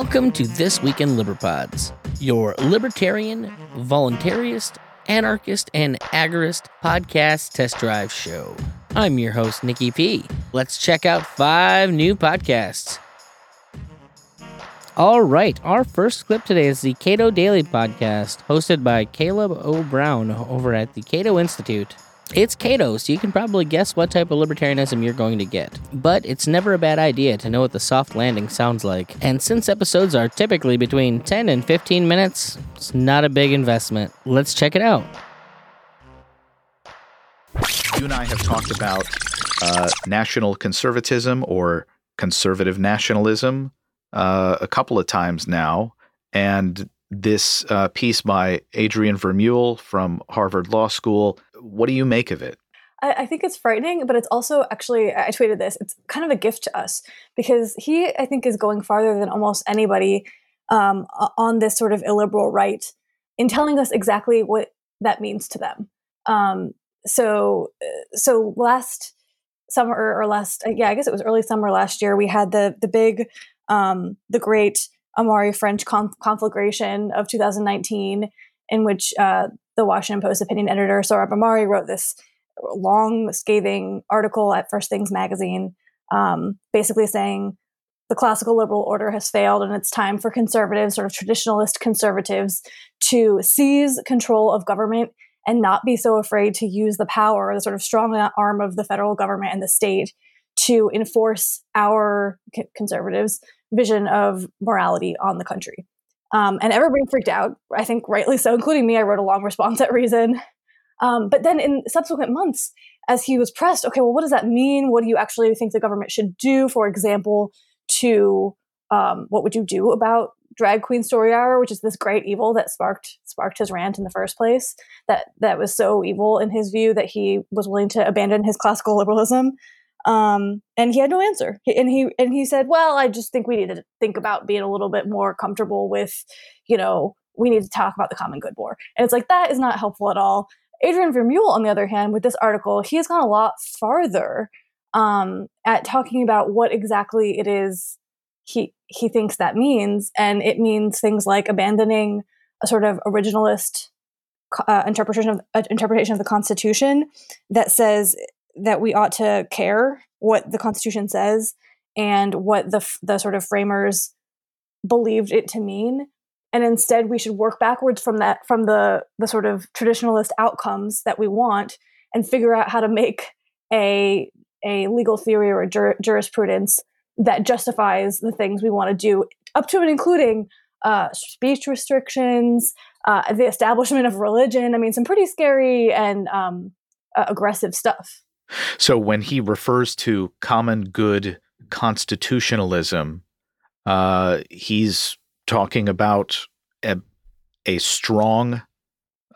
Welcome to This Week in Liberpods, your libertarian, voluntarist, anarchist, and agorist podcast test drive show. I'm your host, Nikki P. Let's check out five new podcasts. All right, our first clip today is the Cato Daily Podcast, hosted by Caleb O. Brown over at the Cato Institute. It's Cato, so you can probably guess what type of libertarianism you're going to get. But it's never a bad idea to know what the soft landing sounds like. And since episodes are typically between 10 and 15 minutes, it's not a big investment. Let's check it out. You and I have talked about uh, national conservatism or conservative nationalism uh, a couple of times now. And this uh, piece by Adrian Vermeule from Harvard Law School. What do you make of it? I, think it's frightening, but it's also actually, I tweeted this, it's kind of a gift to us because he, I think, is going farther than almost anybody um, on this sort of illiberal right in telling us exactly what that means to them. Um, so, uh, so last summer or last, yeah, I guess it was early summer last year, we had the the big, um, the great Ahmari French conflagration of 2019, in which uh, the Washington Post opinion editor Sohrab Ahmari wrote this long, scathing article at First Things magazine, um, basically saying the classical liberal order has failed and it's time for conservatives, sort of traditionalist conservatives, to seize control of government and not be so afraid to use the power, the sort of strong arm of the federal government and the state to enforce our conservatives vision of morality on the country. Um, and everybody freaked out, I think rightly so, including me. I wrote a long response at Reason. Um, but then in subsequent months, as he was pressed, okay, well, what does that mean? What do you actually think the government should do, for example, to um, what would you do about drag queen story hour, which is this great evil that sparked sparked his rant in the first place? That that was so evil in his view that he was willing to abandon his classical liberalism um, and he had no answer. And he and he said, "Well, I just think we need to think about being a little bit more comfortable with, you know, we need to talk about the common good more." And it's like that is not helpful at all. Adrian Vermeule, on the other hand, with this article, he has gone a lot farther um, at talking about what exactly it is he he thinks that means, and it means things like abandoning a sort of originalist uh, interpretation of uh, interpretation of the Constitution that says that we ought to care what the Constitution says and what the the sort of framers believed it to mean. And instead we should work backwards from that from the the sort of traditionalist outcomes that we want and figure out how to make a a legal theory or a jur- jurisprudence that justifies the things we want to do up to and including uh, speech restrictions uh, the establishment of religion. I mean some pretty scary and um, uh, aggressive stuff so when he refers to common good constitutionalism, uh, he's talking about a, a strong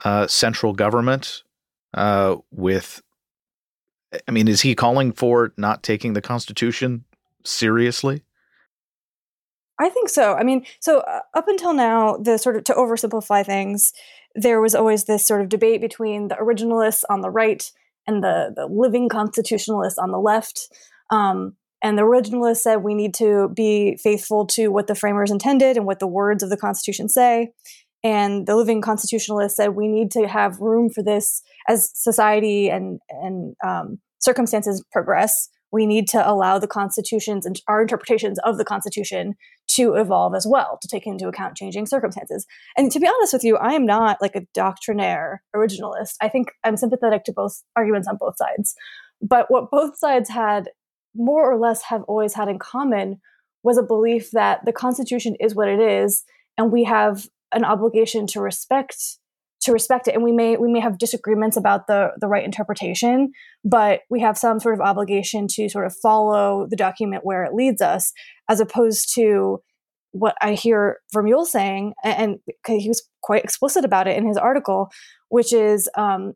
uh, central government uh, with. I mean, is he calling for not taking the Constitution seriously? I think so. I mean, so uh, up until now, the sort of to oversimplify things, there was always this sort of debate between the originalists on the right and the, the living constitutionalists on the left. Um, and the originalists said we need to be faithful to what the framers intended and what the words of the Constitution say. And the living constitutionalists said we need to have room for this as society and and um, circumstances progress we need to allow the constitutions and our interpretations of the constitution to evolve as well to take into account changing circumstances. And to be honest with you i am not like a doctrinaire originalist. I think i'm sympathetic to both arguments on both sides. But what both sides had more or less have always had in common was a belief that the constitution is what it is and we have an obligation to respect to respect it. And we may we may have disagreements about the the right interpretation but we have some sort of obligation to sort of follow the document where it leads us as opposed to what i hear vermeule saying and, and he was quite explicit about it in his article which is um,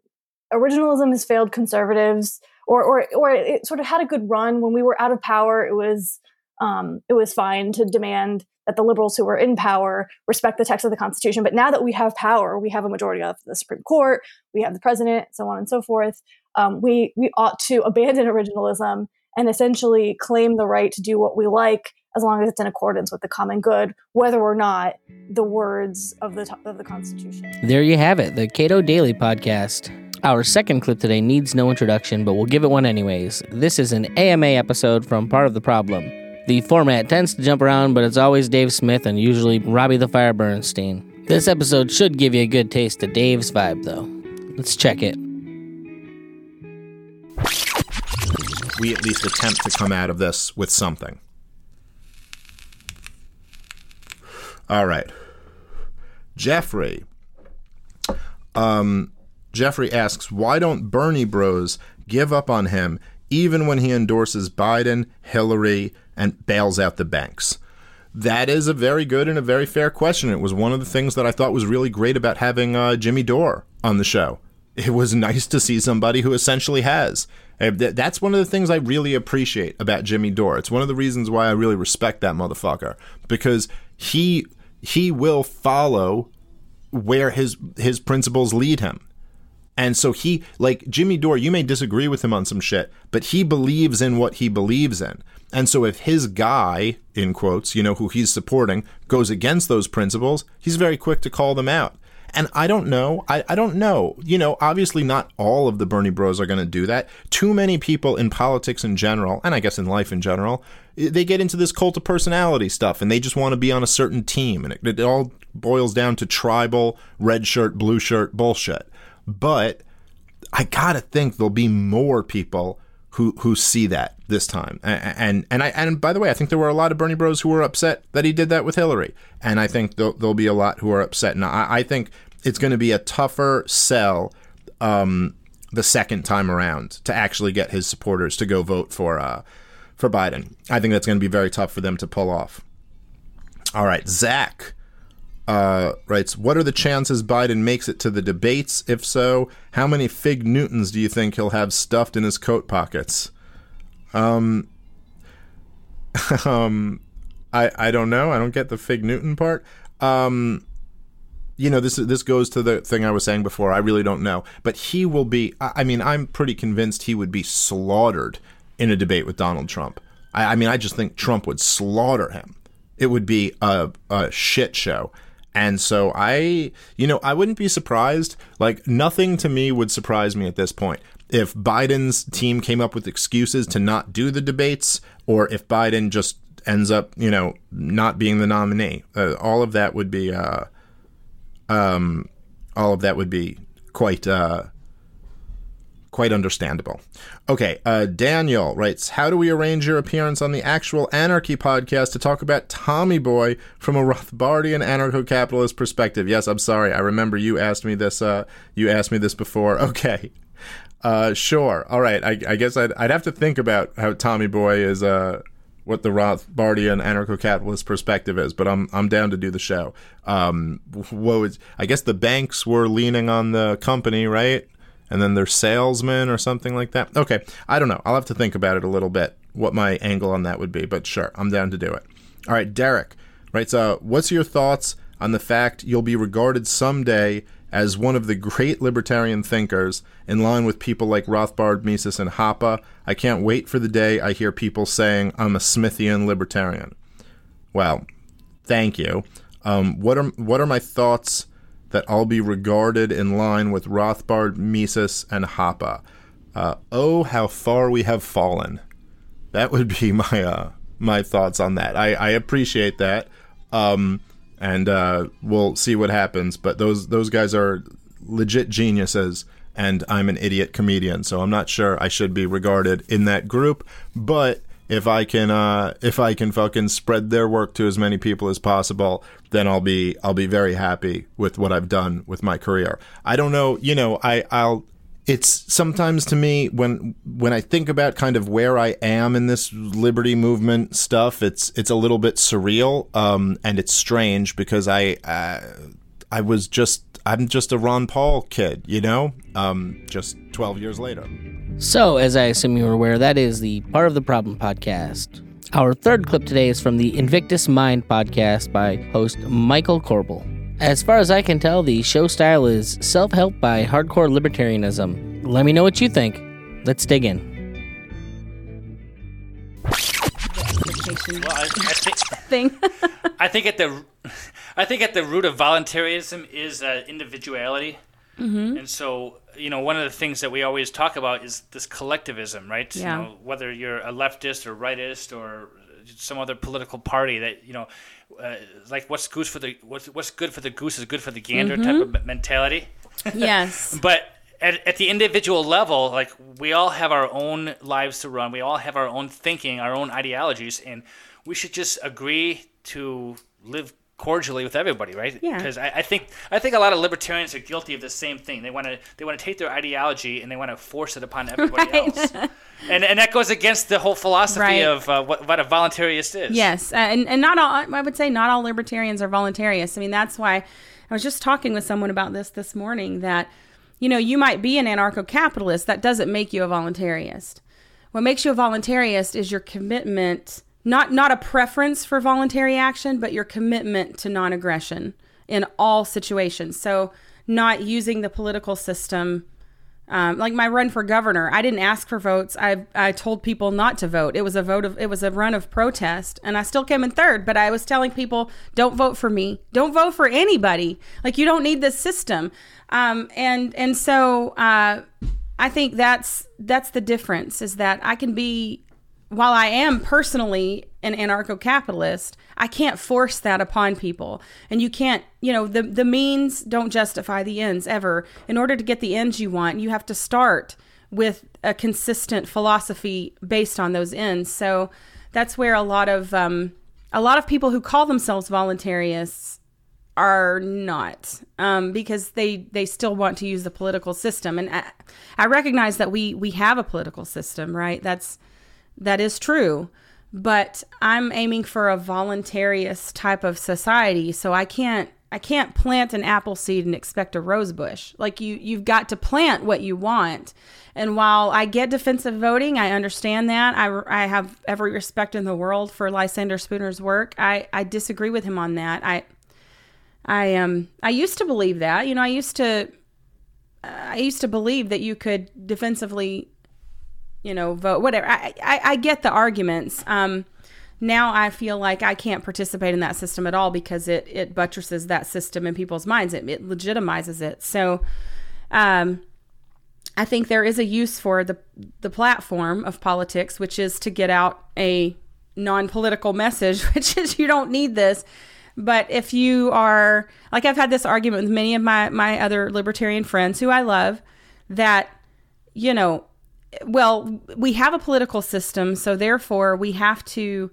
originalism has failed conservatives or or or it sort of had a good run. When we were out of power it was um, it was fine to demand that the liberals who were in power respect the text of the Constitution. But now that we have power, we have a majority of the Supreme Court, we have the president, so on and so forth. Um, we we ought to abandon originalism and essentially claim the right to do what we like as long as it's in accordance with the common good, whether or not the words of the of the Constitution. There you have it, the Cato Daily Podcast. Our second clip today needs no introduction, but we'll give it one anyways. This is an AMA episode from Part of the Problem. The format tends to jump around, but it's always Dave Smith and usually Robbie the Fire Bernstein. This episode should give you a good taste of Dave's vibe, though. Let's check it. We at least attempt to come out of this with something. All right. Jeffrey. Um, Jeffrey asks, why don't Bernie bros give up on him even when he endorses Biden, Hillary, and bails out the banks? That is a very good and a very fair question. It was one of the things that I thought was really great about having uh, Jimmy Dore on the show. It was nice to see somebody who essentially has. That's one of the things I really appreciate about Jimmy Dore. It's one of the reasons why I really respect that motherfucker because he he will follow where his his principles lead him. And so he like Jimmy Dore, you may disagree with him on some shit, but he believes in what he believes in. And so if his guy, in quotes, you know, who he's supporting, goes against those principles, he's very quick to call them out. And I don't know. I, I don't know. You know, obviously not all of the Bernie bros are going to do that. Too many people in politics in general, and I guess in life in general, they get into this cult of personality stuff and they just want to be on a certain team. And it, it all boils down to tribal, red shirt, blue shirt bullshit. But I got to think there'll be more people who who see that this time. And, and and I and by the way, I think there were a lot of Bernie Bros who were upset that he did that with Hillary, and I think there'll, there'll be a lot who are upset. And I, I think it's going to be a tougher sell um, the second time around to actually get his supporters to go vote for uh, for Biden. I think that's going to be very tough for them to pull off. All right, Zach uh, writes, "What are the chances Biden makes it to the debates? If so, how many Fig Newtons do you think he'll have stuffed in his coat pockets?" Um, um, I I don't know. I don't get the Fig Newton part. Um, you know, this this goes to the thing I was saying before. I really don't know, but he will be. I mean, I'm pretty convinced he would be slaughtered in a debate with Donald Trump. I, I mean, I just think Trump would slaughter him. It would be a, a shit show. And so I, you know, I wouldn't be surprised. Like, nothing to me would surprise me at this point. If Biden's team came up with excuses to not do the debates, or if Biden just ends up, you know, not being the nominee, uh, all of that would be, uh, um, all of that would be quite, uh, quite understandable. Okay, uh, Daniel writes How do we arrange your appearance on the actual Anarchy podcast to talk about Tommy Boy from a Rothbardian anarcho capitalist perspective? Yes, I'm sorry. I remember you asked me this. Uh, you asked me this before. Okay. Uh, sure. All right. I, I guess I'd, I'd have to think about how Tommy Boy is uh, what the Rothbardian anarcho-capitalist perspective is, but I'm I'm down to do the show. Um, what was, I guess the banks were leaning on the company, right? And then they're salesmen or something like that. Okay, I don't know. I'll have to think about it a little bit, what my angle on that would be, but sure, I'm down to do it. All right, Derek writes, uh, what's your thoughts on the fact you'll be regarded someday as one of the great libertarian thinkers in line with people like Rothbard, Mises, and Hoppe? I can't wait for the day I hear people saying I'm a Smithian libertarian. Well, thank you. Um, what are what are my thoughts that I'll be regarded in line with Rothbard, Mises, and Hoppe. Uh, oh, how far we have fallen. That would be my uh, my thoughts on that. I, I appreciate that, um, and uh, we'll see what happens. But those those guys are legit geniuses, and I'm an idiot comedian, so I'm not sure I should be regarded in that group. But if I can uh, if I can fucking spread their work to as many people as possible, then I'll be I'll be very happy with what I've done with my career. I don't know, you know, I I'll it's sometimes to me when when I think about kind of where I am in this liberty movement stuff, it's it's a little bit surreal um, and it's strange because I uh, I was just I'm just a Ron Paul kid, you know, um, just 12 years later. So, as I assume you were aware, that is the Part of the Problem podcast. Our third clip today is from the Invictus Mind podcast by host Michael Corbel. As far as I can tell, the show style is self help by hardcore libertarianism. Let me know what you think. Let's dig in. discrimination Well, I, I think thing. I think at the I think at the root of voluntarism is uh, individuality, Mm-hmm. and so you know one of the things that we always talk about is this collectivism, right? Yeah. You know, whether you're a leftist or rightist or some other political party that you know, uh, like what's goose for the what's what's good for the goose is good for the gander type Mm-hmm. of mentality. yes. But at, at the individual level, like we all have our own lives to run. We all have our own thinking, our own ideologies, and we should just agree to live cordially with everybody, right? Yeah. Because I, I think I think a lot of libertarians are guilty of the same thing. They want to they want to take their ideology and they want to force it upon everybody Right. else, and and that goes against the whole philosophy Right. of uh, what what a voluntarist is. Yes, uh, and and not all. I would say not all libertarians are voluntarists. I mean, that's why I was just talking with someone about this this morning. That you know, you might be an anarcho-capitalist. That doesn't make you a voluntarist. What makes you a voluntarist is your commitment, not not a preference for voluntary action, but your commitment to non-aggression in all situations. So, not using the political system um, like my run for governor, I didn't ask for votes. I I told people not to vote. It was a vote of it was a run of protest, and I still came in third. But I was telling people, don't vote for me. Don't vote for anybody. Like you don't need this system. Um, and and so uh, I think that's that's the difference is that I can be while I am personally an anarcho capitalist, I can't force that upon people. And you can't, you know, the, the means don't justify the ends ever. In order to get the ends you want, you have to start with a consistent philosophy based on those ends. So that's where a lot of um, a lot of people who call themselves voluntarists are not um, because they they still want to use the political system and I, I recognize that we we have a political system right that's that is true but i'm aiming for a voluntarist type of society so i can't i can't plant an apple seed and expect a rose bush. Like you you've got to plant what you want. And while i get defensive voting i understand that. I, I have every respect in the world for lysander spooner's work. I i disagree with him on that. I i um i used to believe that. You know i used to i used to believe that you could defensively you know, vote, whatever. I, I, I get the arguments. Um, now I feel like I can't participate in that system at all because it, it buttresses that system in people's minds. It, it legitimizes it. So, um, I think there is a use for the the platform of politics, which is to get out a non-political message, which is you don't need this. But if you are like I've had this argument with many of my my other libertarian friends who I love, that you know well, we have a political system, so therefore we have to,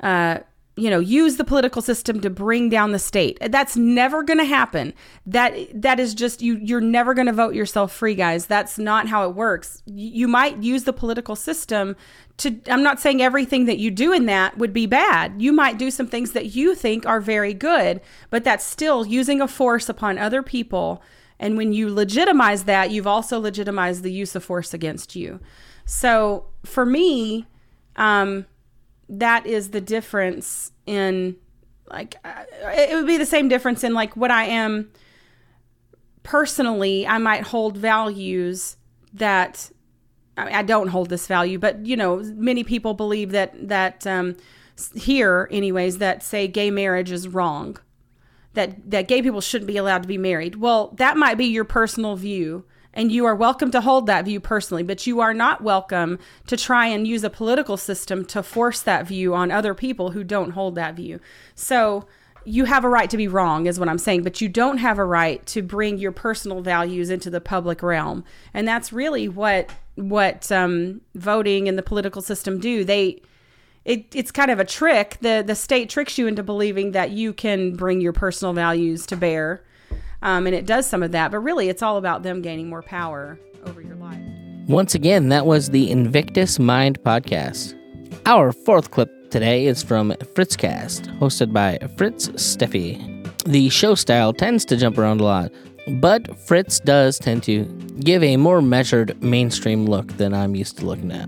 uh, you know, use the political system to bring down the state. That's never going to happen. That that is just you. You're never going to vote yourself free, guys. That's not how it works. You might use the political system to. I'm not saying everything that you do in that would be bad. You might do some things that you think are very good, but that's still using a force upon other people and when you legitimize that, you've also legitimized the use of force against you. So for me, um, that is the difference in like uh, it would be the same difference in like what I am personally. I might hold values that I, mean, I don't hold this value, but you know, many people believe that that um, here, anyways, that say gay marriage is wrong that that gay people shouldn't be allowed to be married. Well, that might be your personal view and you are welcome to hold that view personally, but you are not welcome to try and use a political system to force that view on other people who don't hold that view. So, you have a right to be wrong is what I'm saying, but you don't have a right to bring your personal values into the public realm. And that's really what what um, voting and the political system do. They it, it's kind of a trick. The the state tricks you into believing that you can bring your personal values to bear, um, and it does some of that. But really, it's all about them gaining more power over your life. Once again, that was the Invictus Mind podcast. Our fourth clip today is from Fritzcast, hosted by Fritz Steffi. The show style tends to jump around a lot, but Fritz does tend to give a more measured mainstream look than I'm used to looking at,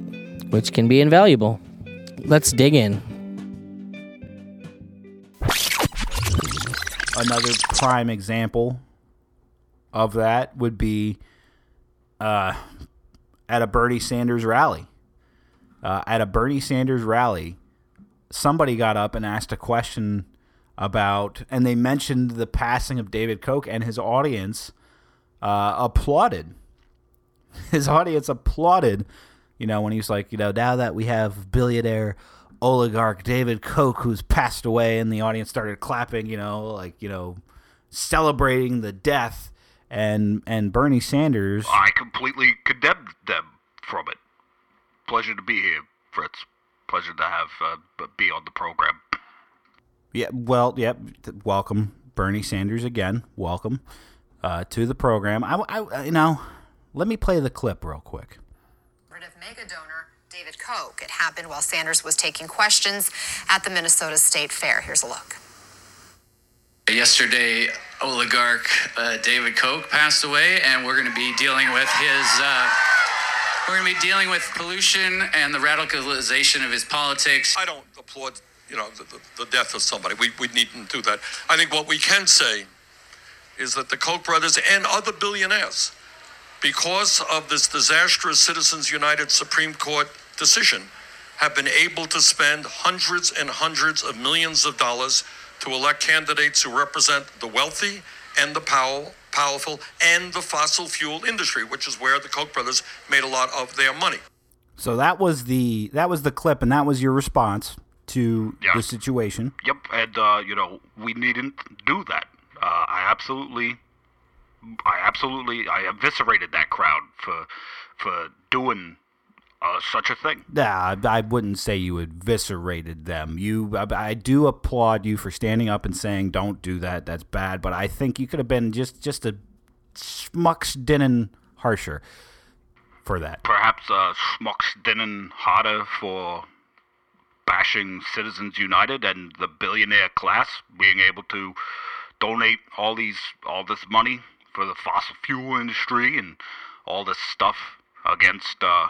which can be invaluable. Let's dig in. another prime example of that would be uh, at a Bernie Sanders rally. Uh, at a Bernie Sanders rally, somebody got up and asked a question about, and they mentioned the passing of David Koch, and his audience uh, applauded. His audience applauded, you know, when he was like, you know, now that we have billionaire oligarch David Koch who's passed away, and the audience started clapping, you know, like, you know, celebrating the death. And, and Bernie Sanders. I completely condemned them from it. Pleasure to be here, Fritz. Pleasure to have uh, be on the program. Yeah, well, yep. welcome, Bernie Sanders again. Welcome uh, to the program. I, I, you know, let me play the clip real quick. Of mega donor David Koch. It happened while Sanders was taking questions at the Minnesota State Fair. Here's a look. Yesterday, oligarch uh, David Koch passed away, and we're going to be dealing with his. Uh, we're going to be dealing with pollution and the radicalization of his politics. I don't applaud, you know, the, the, the death of somebody. We, we needn't do that. I think what we can say is that the Koch brothers and other billionaires, because of this disastrous Citizens United Supreme Court decision, have been able to spend hundreds and hundreds of millions of dollars to elect candidates who represent the wealthy and the power, powerful and the fossil fuel industry, which is where the Koch brothers made a lot of their money. So that was the that was the clip, and that was your response to Yeah. the situation. Yep, and uh, you know we needn't do that. Uh, I absolutely, I absolutely, I eviscerated that crowd for for doing uh, such a thing. Nah, I wouldn't say you eviscerated them. You, I, I do applaud you for standing up and saying, "Don't do that. That's bad." But I think you could have been just just a schmucksdinen harsher for that. Perhaps uh, Schmucks harder for bashing Citizens United and the billionaire class being able to donate all these all this money for the fossil fuel industry and all this stuff against uh,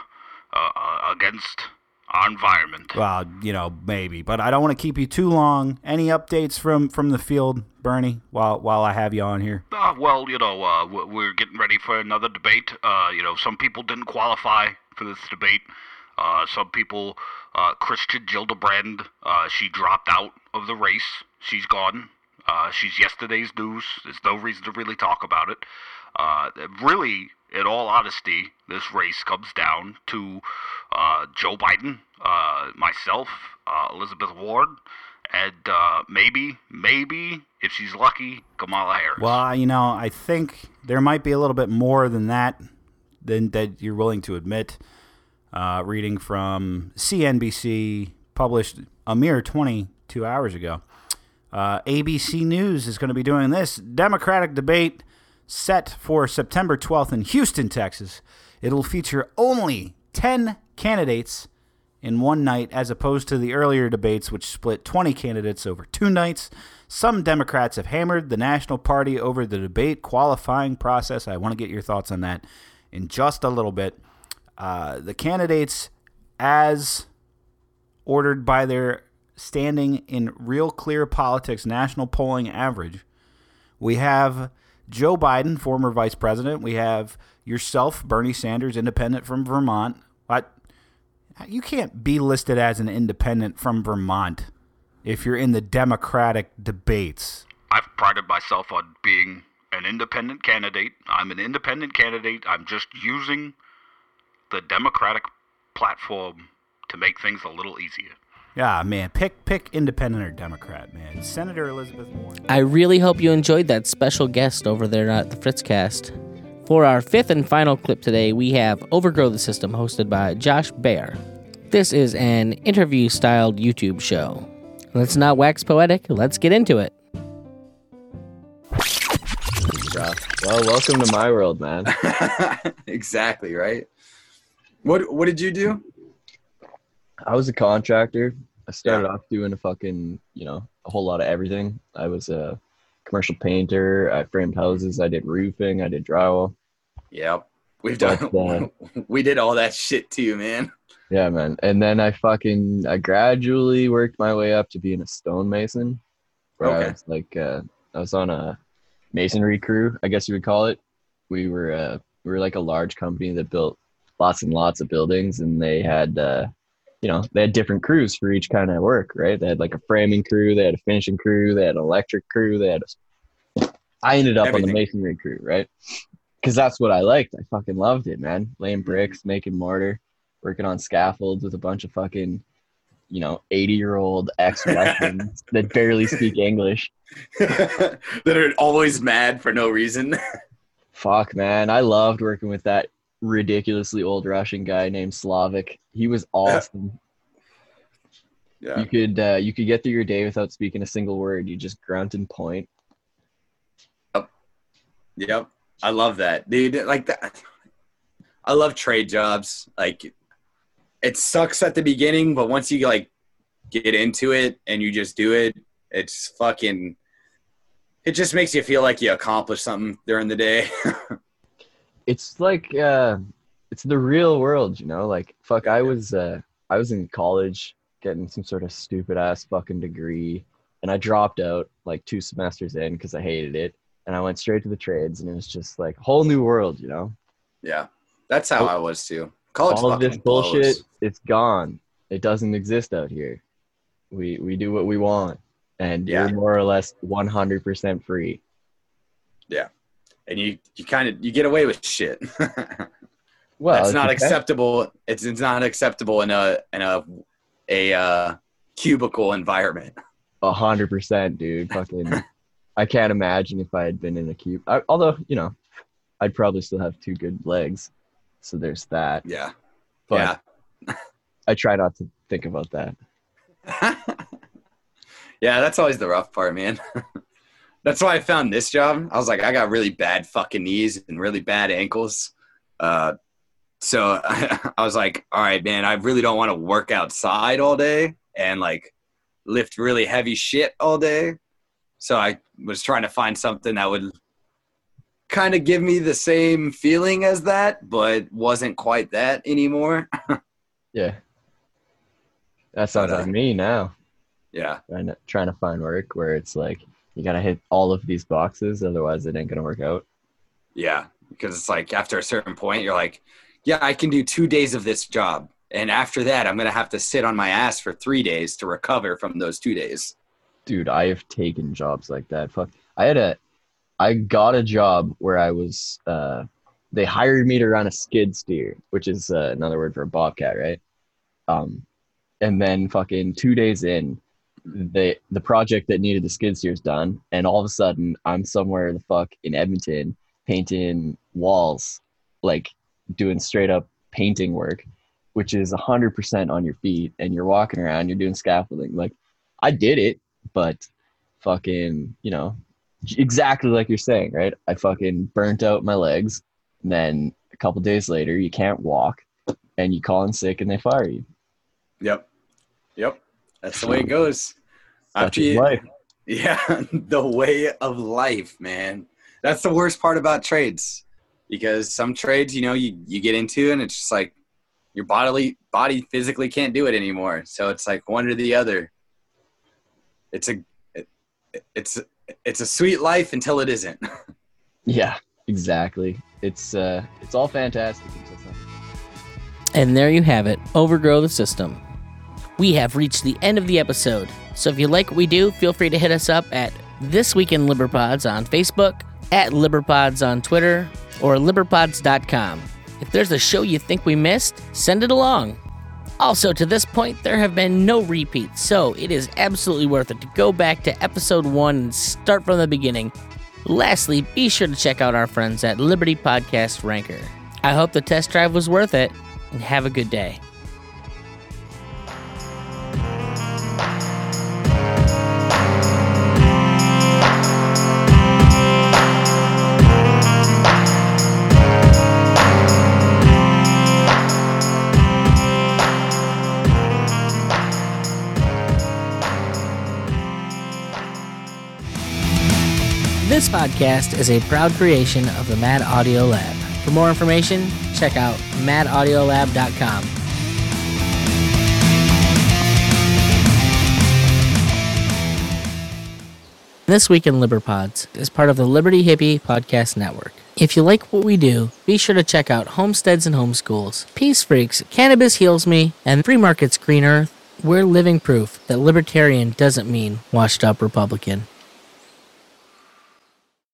uh, uh, against our environment. Well, you know, maybe, but I don't want to keep you too long. Any updates from from the field, Bernie? While while I have you on here. Uh, well, you know, uh, we- we're getting ready for another debate. Uh, you know, some people didn't qualify for this debate. Uh, some people, uh, Christian Gillibrand, uh, she dropped out of the race. She's gone. Uh, she's yesterday's news. There's no reason to really talk about it. Uh, really, in all honesty, this race comes down to uh, Joe Biden, uh, myself, uh, Elizabeth Warren, and uh, maybe, maybe, if she's lucky, Kamala Harris. Well, you know, I think there might be a little bit more than that than that you're willing to admit. Reading from CNBC, published a mere 22 hours ago. Uh, ABC News is going to be doing this Democratic debate set for September 12th in Houston, Texas. It'll feature only 10 candidates in one night, as opposed to the earlier debates, which split 20 candidates over two nights. Some Democrats have hammered the National Party over the debate qualifying process. I want to get your thoughts on that in just a little bit. Uh, the candidates, as ordered by their standing in Real Clear Politics national polling average, we have Joe Biden, former vice president. We have yourself, Bernie Sanders, independent from Vermont. But you can't be listed as an independent from Vermont if you're in the Democratic debates. I've prided myself on being an independent candidate. I'm an independent candidate. I'm just using the Democratic platform to make things a little easier. Yeah, man, pick pick independent or Democrat, man. Senator Elizabeth Warren. I really hope you enjoyed that special guest over there at the Fritzcast. For our fifth and final clip today, we have Overgrow the System, hosted by Josh Baer. This is an interview styled YouTube show. Let's not wax poetic, let's get into it. Well, welcome to my world, man. exactly right. What What did you do? I was a contractor. I started off doing a fucking, you know, a whole lot of everything. I was a commercial painter. I framed houses. I did roofing. I did drywall. Yep, we've But, done. we did all that shit too, man. Yeah, man. And then I fucking, I gradually worked my way up to being a stonemason. Where I Okay. was like, uh, I was on a masonry crew, I guess you would call it. We were, uh, we were like a large company that built lots and lots of buildings, and they had, uh, you know, they had different crews for each kind of work, right? They had like a framing crew, they had a finishing crew, they had an electric crew, they had. A, I ended up on the masonry crew, right? Because that's what I liked. I fucking loved it, man. Laying mm-hmm. bricks, making mortar, working on scaffolds with a bunch of fucking, you know, eighty-year-old ex-Russians that barely speak English. that are always mad for no reason. Fuck, man. I loved working with that ridiculously old Russian guy named Slavic. He was awesome. Yeah. You could uh, you could get through your day without speaking a single word. You just grunt and point. Yep. I love that, dude. Like that. I love trade jobs. Like it sucks at the beginning, but once you like get into it and you just do it, it's fucking it just makes you feel like you accomplished something during the day. It's like uh, it's the real world, you know. Like fuck, I was uh, I was in college getting some sort of stupid ass fucking degree, and I dropped out like two semesters in because I hated it, and I went straight to the trades, and it was just like whole new world, you know. yeah. That's how I was too. College all of this bullshit blows. it's gone it doesn't exist out here we we do what we want and Yeah. you're more or less 100% free Yeah. And you you kind of you get away with shit. well it's not acceptable. It's it's not acceptable in a in a a uh, cubicle environment. a hundred percent dude fucking i can't imagine if i had been in a cube I, although you know i'd probably still have two good legs so there's that Yeah. but yeah. i try not to think about that Yeah, that's always the rough part, man. That's why I found this job. I was like, I got really bad fucking knees and really bad ankles. Uh, so I, was like, all right, man, I really don't want to work outside all day and like lift really heavy shit all day. So I was trying to find something that would kind of give me the same feeling as that, but wasn't quite that anymore. yeah that sounds But, uh, like me now yeah. trying to, trying to find work where it's like you gotta hit all of these boxes otherwise it ain't gonna work out Yeah, because it's like after a certain point, you're like, yeah, I can do two days of this job. And after that, I'm to have to sit on my ass for three days to recover from those two days. dude i have taken jobs like that fuck i had a i got a job where i was uh they hired me to run a skid steer which is uh, another word for a bobcat right um and then fucking two days in the the project that needed the skid steers done and all of a sudden i'm somewhere the fuck in edmonton painting walls like doing straight up painting work which is 100% on your feet and you're walking around you're doing scaffolding like i did it but fucking, you know, exactly like you're saying, right? I fucking burnt out my legs. And then a couple days later, you can't walk and you call in sick and they fire you. Yep. Yep. That's the way it goes. Such After is you, life. yeah, the way of life, man. That's the worst part about trades, because some trades, you know, you you get into and it's just like your bodily body physically can't do it anymore. So it's like one or the other. It's a it, it's it's a sweet life until it isn't. Yeah, exactly. It's uh it's all fantastic And there you have it Overgrow the System. We have reached the end of the episode, so if you like what we do, feel free to hit us up at This Week in Liberpods on Facebook, at Liberpods on Twitter, or liberpods.com. If there's a show you think we missed, send it along. Also, to this point, there have been no repeats, so it is absolutely worth it to go back to episode one and start from the beginning. Lastly, be sure to check out our friends at Liberty Podcast Ranker. I hope the test drive was worth it, and have a good day. Podcast is a proud creation of the Mad Audio Lab. For more information, check out madaudiolab.com. This Week in Liberpods is part of the Liberty Hippie Podcast Network. If you like what we do, be sure to check out Homesteads and Homeschools, Peace Freaks, Cannabis Heals Me, and Free Markets Green Earth. We're living proof that libertarian doesn't mean washed up Republican.